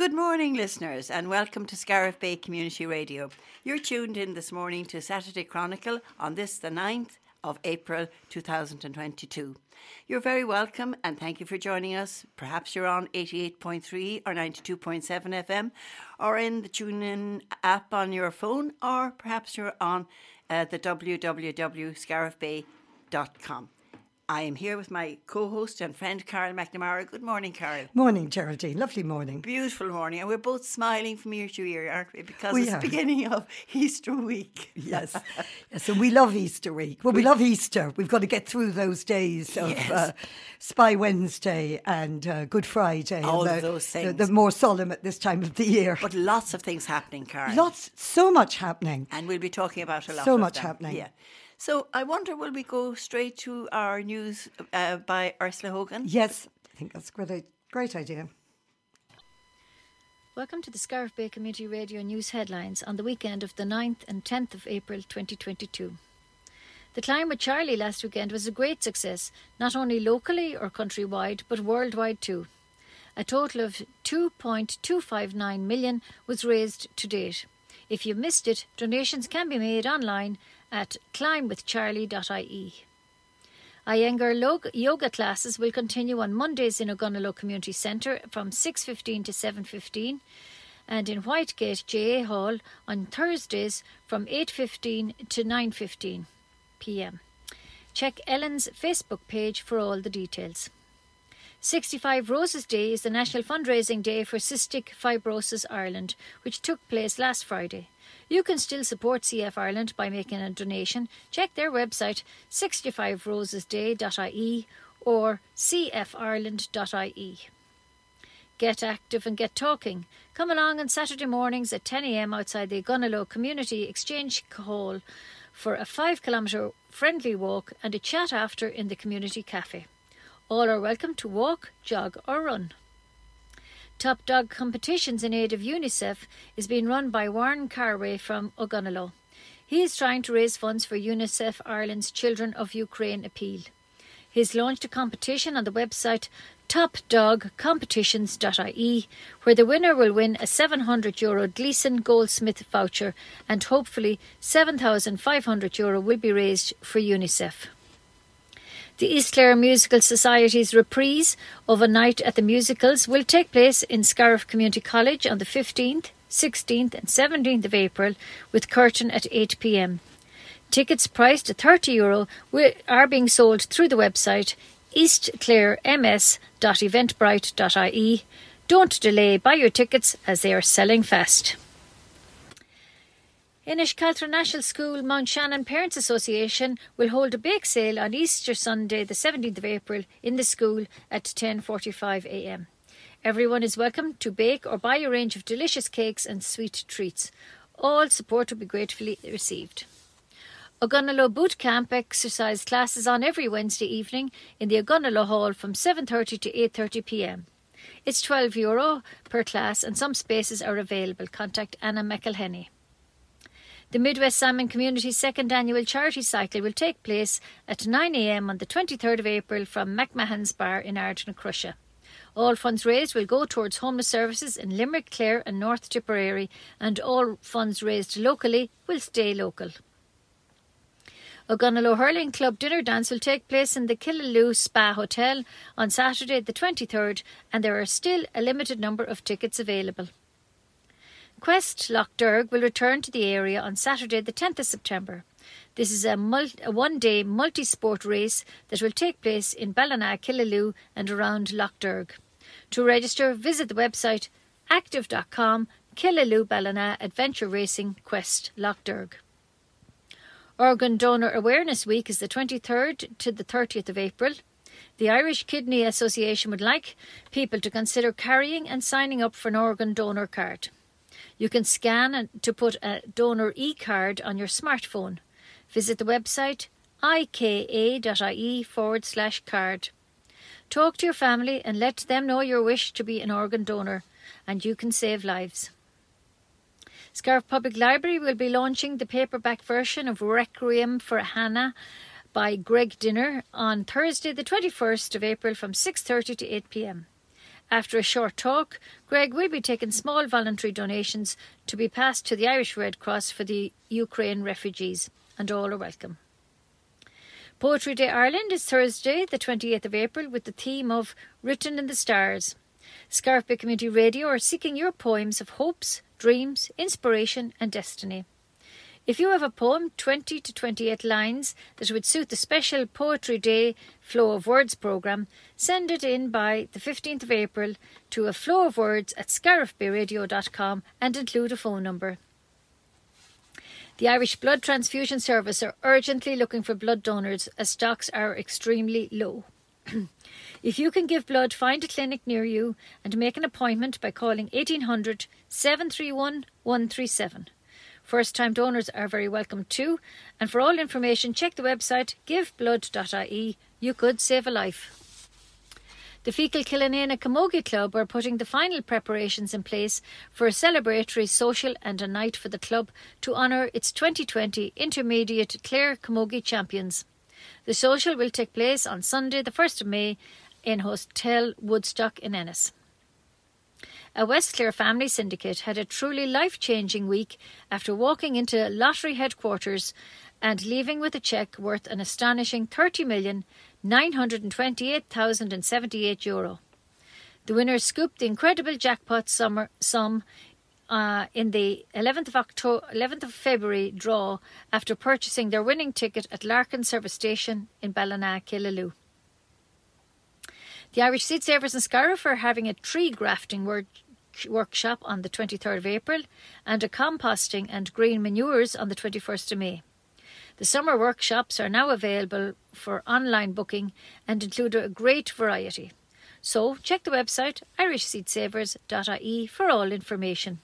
Good morning, listeners, and welcome to Scariff Bay Community Radio. You're tuned in this morning to Saturday Chronicle on this, the 9th of April 2022. You're very welcome and thank you for joining us. Perhaps you're on 88.3 or 92.7 FM or in the TuneIn app on your phone, or perhaps you're on uh, the www.scariffbay.com. I am here with my co host and friend Carol McNamara. Good morning, Carol. Morning, Geraldine. Lovely morning. Beautiful morning. And we're both smiling from ear to ear, aren't we? Because We it's are. the beginning of Easter week. Yes. yes. And we love Easter week. Well, we love Easter. We've got to get through those days of Yes. uh, Spy Wednesday and uh, Good Friday. All the, those the- things. The, more solemn at this time of the year. But lots of things happening, Carol. Lots, so much happening. And we'll be talking about a lot So much them. happening. Yeah. So I wonder, will we go straight to our news uh, by Ursula Hogan? Yes, I think that's a great, great idea. Welcome to the Scariff Bay Community Radio News headlines on the weekend of the 9th and 10th of April 2022. The Climb with Charlie last weekend was a great success, not only locally or countrywide, but worldwide too. A total of 2.259 million was raised to date. If you missed it, donations can be made online at climbwithcharlie.ie. Iyengar yoga classes will continue on Mondays in Ogonnelloe Community Centre from 6.15 to 7.15 and in Whitegate JA Hall on Thursdays from 8.15 to 9.15 p.m. Check Ellen's Facebook page for all the details. 65 Roses Day is the national fundraising day for Cystic Fibrosis Ireland, which took place last Friday. You can still support CF Ireland by making a donation. Check their website 65rosesday.ie or cfireland.ie. Get active and get talking. Come along on Saturday mornings at 10am outside the Gunalow Community Exchange Hall for a 5 kilometre friendly walk and a chat after in the community cafe. All are welcome to walk, jog, or run. Top Dog Competitions in aid of UNICEF is being run by Warren Carway from Ogonnelloe. He is trying to raise funds for UNICEF Ireland's Children of Ukraine appeal. He's launched a competition on the website topdogcompetitions.ie where the winner will win a 700 euro Gleason Goldsmith voucher and hopefully 7,500 euro will be raised for UNICEF. The East Clare Musical Society's reprise of a night at the musicals will take place in Scariff Community College on the 15th, 16th, and 17th of April, with curtain at 8 pm. Tickets priced at €30 Euro are being sold through the website eastclarems.eventbrite.ie. Don't delay, buy your tickets as they are selling fast. Inishcealtra National School Mount Shannon Parents Association will hold a bake sale on Easter Sunday, the 17th of April, in the school at 10:45 a.m. Everyone is welcome to bake or buy a range of delicious cakes and sweet treats. All support will be gratefully received. Ogonnelloe Boot Camp exercise classes on every Wednesday evening in the Ogonnelloe Hall from 7:30 to 8:30 p.m. It's 12 euro per class and some spaces are available. Contact Anna McElhenney. The Midwest Simon Community's second annual charity cycle will take place at 9am on the 23rd of April from McMahon's Bar in Ardnacrusha. All funds raised will go towards homeless services in Limerick, Clare, and North Tipperary, and all funds raised locally will stay local. Ogonnelloe Hurling Club dinner dance will take place in the Killaloe Spa Hotel on Saturday the 23rd, and there are still a limited number of tickets available. Quest Lough Derg will return to the area on Saturday, the 10th of September. This is a, mul- a one day multi sport race that will take place in Ballina, Killaloe, and around Lough Derg. To register, visit the website active.com Killaloe Ballina Adventure Racing Quest Lough Derg. Organ Donor Awareness Week is the 23rd to the 30th of April. The Irish Kidney Association would like people to consider carrying and signing up for an organ donor card. You can scan to put a donor e card on your smartphone. Visit the website ika.ie forward slash card. Talk to your family and let them know your wish to be an organ donor, and you can save lives. Scariff Public Library will be launching the paperback version of Requiem for Hannah by Greg Dinner on Thursday the 21st of April from 6:30 to 8 p.m. After a short talk, Greg will be taking small voluntary donations to be passed to the Irish Red Cross for the Ukraine refugees, and all are welcome. Poetry Day Ireland is Thursday, the 28th of April, with the theme of Written in the Stars. Scariff Bay Community Radio are seeking your poems of hopes, dreams, inspiration, and destiny. If you have a poem, 20 to 28 lines, that would suit the special Poetry Day Flow of Words programme, send it in by the 15th of April to a flow of words at scariffbayradio.com and include a phone number. The Irish Blood Transfusion Service are urgently looking for blood donors as stocks are extremely low. if you can give blood, find a clinic near you and make an appointment by calling 1800 731 137. First time donors are very welcome too. And for all information, check the website giveblood.ie. You could save a life. The Feakle Killanena Camogie Club are putting the final preparations in place for a celebratory social and a night for the club to honour its 2020 Intermediate Clare Camogie champions. The social will take place on Sunday, the 1st of May, in Hotel Woodstock in Ennis. A West Clare family syndicate had a truly life changing week after walking into lottery headquarters and leaving with a cheque worth an astonishing 30,928,078 euro. The winners scooped the incredible jackpot summer, sum uh, in the 11th of, October, 11th of February draw after purchasing their winning ticket at Larkin Service Station in Ballina, Killaloe. The Irish Seed Savers in Scariff are having a tree grafting work, workshop on the 23rd of April and a composting and green manures on the 21st of May. The summer workshops are now available for online booking and include a great variety. So check the website irishseedsavers.ie for all information.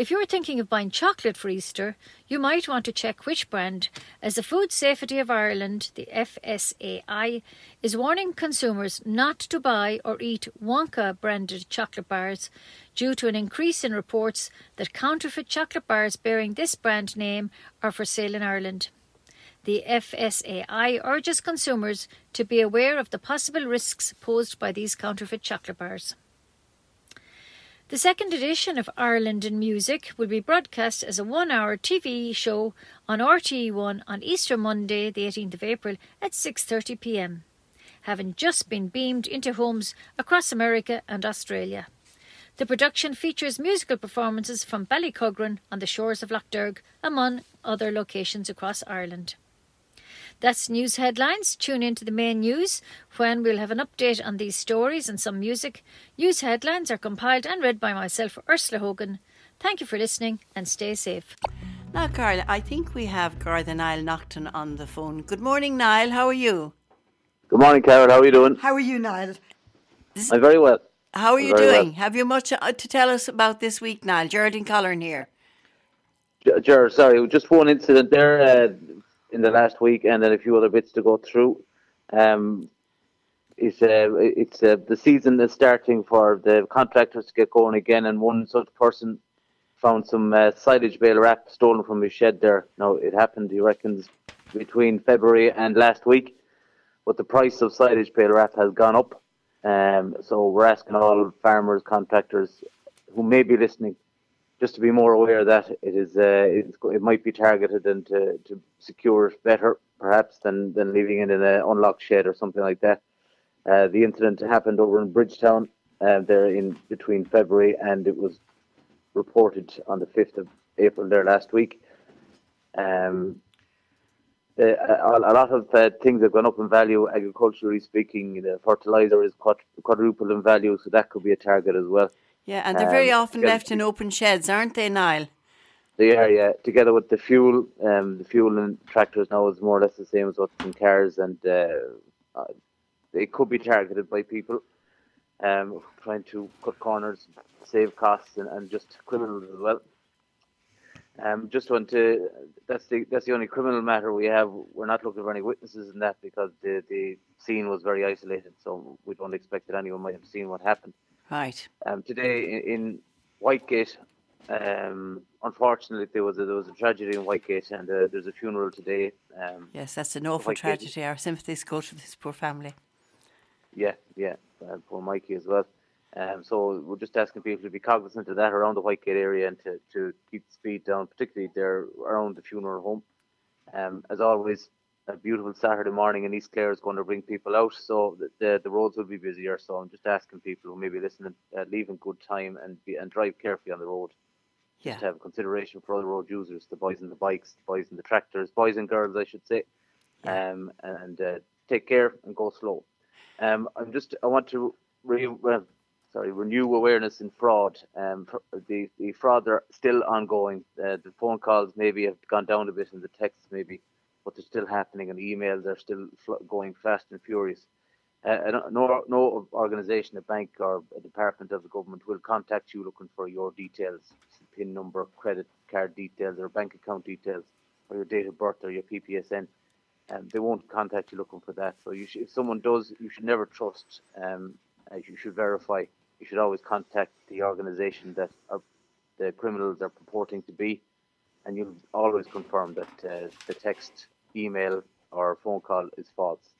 If you're thinking of buying chocolate for Easter, you might want to check which brand, as the Food Safety of Ireland, the FSAI, is warning consumers not to buy or eat Wonka branded chocolate bars due to an increase in reports that counterfeit chocolate bars bearing this brand name are for sale in Ireland. The FSAI urges consumers to be aware of the possible risks posed by these counterfeit chocolate bars. The second edition of Ireland in Music will be broadcast as a one hour TV show on RTE1 on Easter Monday, the 18th of April at 6:30 p.m. having just been beamed into homes across America and Australia. The production features musical performances from Ballycuggeran on the shores of Lough Derg, among other locations across Ireland. That's news headlines. Tune in to the main news when we'll have an update on these stories and some music. News headlines are compiled and read by myself, Ursula Hogan. Thank you for listening and stay safe. Now, Carla, I think we have Garda Niall Naughton on the phone. Good morning, Niall. How are you? Good morning, Carol. How are you doing? How are you, Niall? I'm very well. How are you doing? well. Have you much uh, to tell us about this week, Niall? Geraldine Collin here. J- Ger, sorry, just one incident there uh, in the last week, and then a few other bits to go through. Um, it's uh, it's uh, the season is starting for the contractors to get going again, and one such person found some uh, silage bale wrap stolen from his shed there. Now it happened, he reckons, between February and last week, but the price of silage bale wrap has gone up. Um, so we're asking all farmers, contractors who may be listening just to be more aware that it is uh, it might be targeted and to, to secure it better perhaps than, than leaving it in an unlocked shed or something like that. Uh, the incident happened over in Bridgetown uh, there in between February and it was reported on the 5th of April there last week. Um, uh, a, a lot of uh, things have gone up in value agriculturally speaking. The fertilizer is quad- quadrupled in value, so that could be a target as well. Yeah, and they're very Um, often yeah. left in open sheds, aren't they, Niall? They are, yeah. Together with the fuel, um, the fuel in tractors now is more or less the same as what's in cars, and uh, uh, they could be targeted by people um, trying to cut corners, save costs, and, and just criminals as well. Um, just want to. That's the that's the only criminal matter we have. We're not looking for any witnesses in that because the the scene was very isolated, so we don't expect that anyone might have seen what happened. Right. Um, today in, in Whitegate, um, unfortunately there was a, there was a tragedy in Whitegate, and uh, there's a funeral today. Um, Yes, that's an awful Whitegate. tragedy. Our sympathies go to this poor family. yeah, yeah. uh, poor Mikey as well. Um, so we're just asking people to be cognizant of that around the Whitegate area and to, to keep the speed down, particularly there around the funeral home. Um, as always, a beautiful Saturday morning and East Clare is going to bring people out, so the, the, the roads will be busier. So I'm just asking people who may be listening, uh, leave in good time and be, and drive carefully on the road. Yeah. Just have consideration for other road users, the boys in the bikes, the boys in the tractors, boys and girls, I should say. Um, and uh, take care and go slow. Um, I'm just, I want to re- well, sorry, renew awareness in fraud. Um, the the fraud are still ongoing. Uh, the phone calls maybe have gone down a bit, and the texts maybe, but they're still happening, and emails are still fl- going fast and furious. Uh, and no, no organisation, a bank or a department of the government will contact you looking for your details, PIN number, credit card details, or bank account details, or your date of birth or your PPSN. Um, they won't contact you looking for that. So should, if someone does, you should never trust. Um, uh, you should verify. You should always contact the organisation that are, the criminals are purporting to be, and you'll always confirm that uh, the text, email, or phone call is false.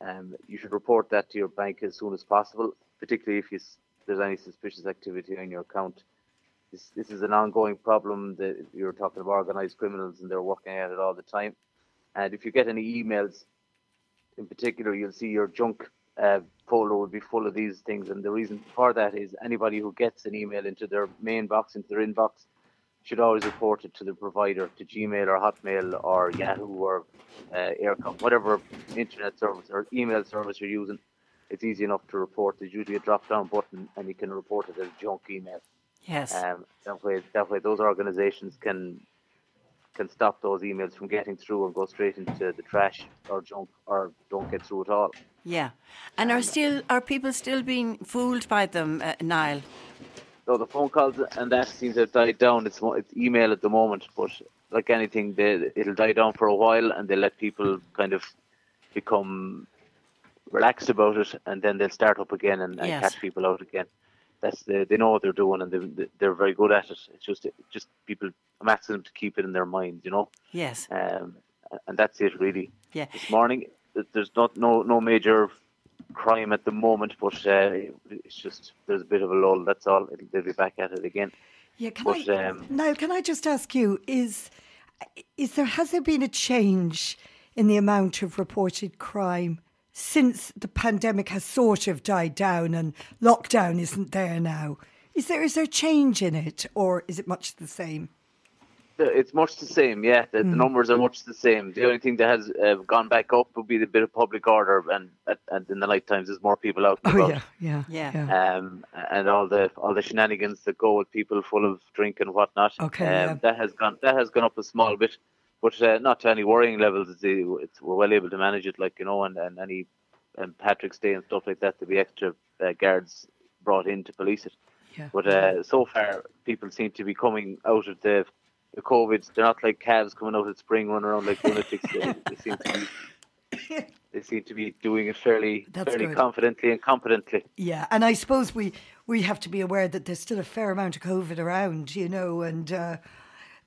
Um, you should report that to your bank as soon as possible, particularly if you, there's any suspicious activity on your account. This, this is an ongoing problem that you're talking about organised criminals and they're working at it all the time. And if you get any emails, in particular, you'll see your junk uh, folder will be full of these things. And the reason for that is anybody who gets an email into their main box, into their inbox, should always report it to the provider, to Gmail or Hotmail or Yahoo or uh, Eircom, whatever internet service or email service you're using. It's easy enough to report. There's usually a drop down button and you can report it as junk email. Yes. Um, that way, that way, those organisations can can stop those emails from getting through and go straight into the trash or junk or don't get through at all. yeah. And are still are people still being fooled by them, uh, Niall? So the phone calls and that seems to have died down. It's it's email at the moment, but like anything, they, it'll die down for a while and they let people kind of become relaxed about it, and then they'll start up again and, and Yes. catch people out again. That's the, they know what they're doing and they, they're very good at it. It's just just people. I'm asking them to keep it in their mind, you know. Yes. um, and that's it really. Yeah. This morning, there's not no no major crime at the moment, but uh, it's just there's a bit of a lull. That's all. It'll, they'll be back at it again. Yeah, can But, I um, now? Can I just ask you? Is is there has there been a change in the amount of reported crime since the pandemic has sort of died down and lockdown isn't there now? Is there is there a change in it, or is it much the same? The- It's much the same, yeah. The, Hmm. the numbers are much the same. The only thing that has uh, gone back up would be the bit of public order, and and, and in the night times, there's more people out. and Oh about. yeah, yeah, Yeah. um, and all the all the shenanigans that go with people full of drink and whatnot. Okay, um, yeah. that has gone that has gone up a small bit, but uh, not to any worrying levels. It's, it's we're well able to manage it, like you know, and, and any and Patrick's Day and stuff like that. There'll be extra uh, guards brought in to police it. Yeah. But uh, so far, people seem to be coming out of the the COVID. They're not like calves coming out of spring, running around like lunatics. they, they seem to be. They seem to be doing it fairly, That's fairly good. confidently and competently. Yeah, and I suppose we we have to be aware that there's still a fair amount of COVID around, you know, and uh,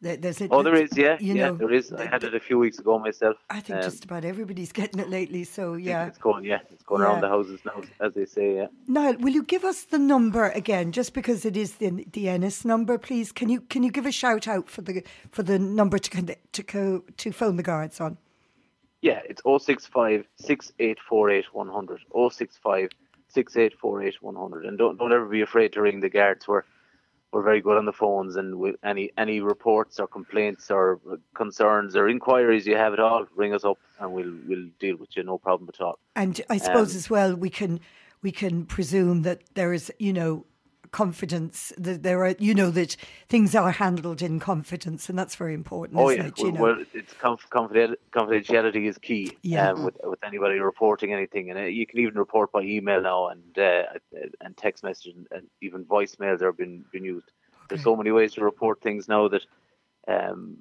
there's a, Oh, there is, yeah, you yeah, know, there is. I had it a few weeks ago myself. I think Um, just about everybody's getting it lately. So yeah. it's going, yeah, it's going Yeah. around the houses now, as they say. Yeah, Niall, will you give us the number again, just because it is the the Ennis number, please? Can you can you give a shout out for the for the number to to co- to phone the guards on? yeah, it's 065 6848 100. 065 6848 100. And don't don't ever be afraid to ring the guards. We're we're very good on the phones, and with any any reports or complaints or concerns or inquiries you have at all, ring us up, and we'll we'll deal with you, no problem at all. And I suppose Um, as well we can we can presume that there is you know confidence that there are you know that things are handled in confidence, and that's very important. Oh isn't yeah, it, you well, know? well it's conf- confident- confidentiality is key. Yeah. um, with with anybody reporting anything, and uh, you can even report by email now and uh, and text message and, and even voicemails are been been used. There's so many ways to report things now that um,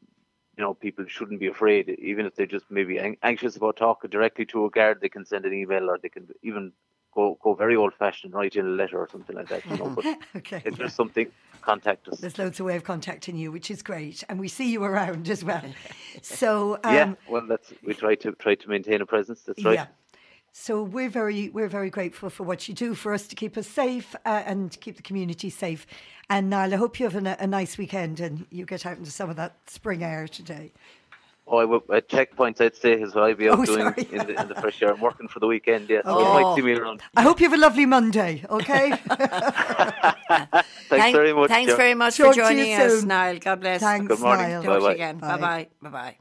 you know people shouldn't be afraid. Even if they're just maybe anxious about talking directly to a guard, they can send an email or they can even go go very old fashioned, write in a letter or something like that. You know, but okay. if there's something, contact us. There's loads of way of contacting you, which is great, and we see you around as well. So um, yeah, well, that's we try to try to maintain a presence. That's right. Yeah. So we're very we're very grateful for what you do for us to keep us safe uh, and keep the community safe. And Niall, I hope you have a, a nice weekend and you get out into some of that spring air today. Oh, I will, at checkpoints, I'd say is what I'd be out Oh, doing in the, in the fresh air. I'm working for the weekend, yes. So Oh. you might oh. see me around. I hope you have a lovely Monday. Okay. Thanks Thank- very much. Thanks Ger. very much Talk for joining us, soon. Niall. God bless. Thanks, Good morning. Niall. Talk to you Bye-bye. again. Bye. Bye bye. Bye bye.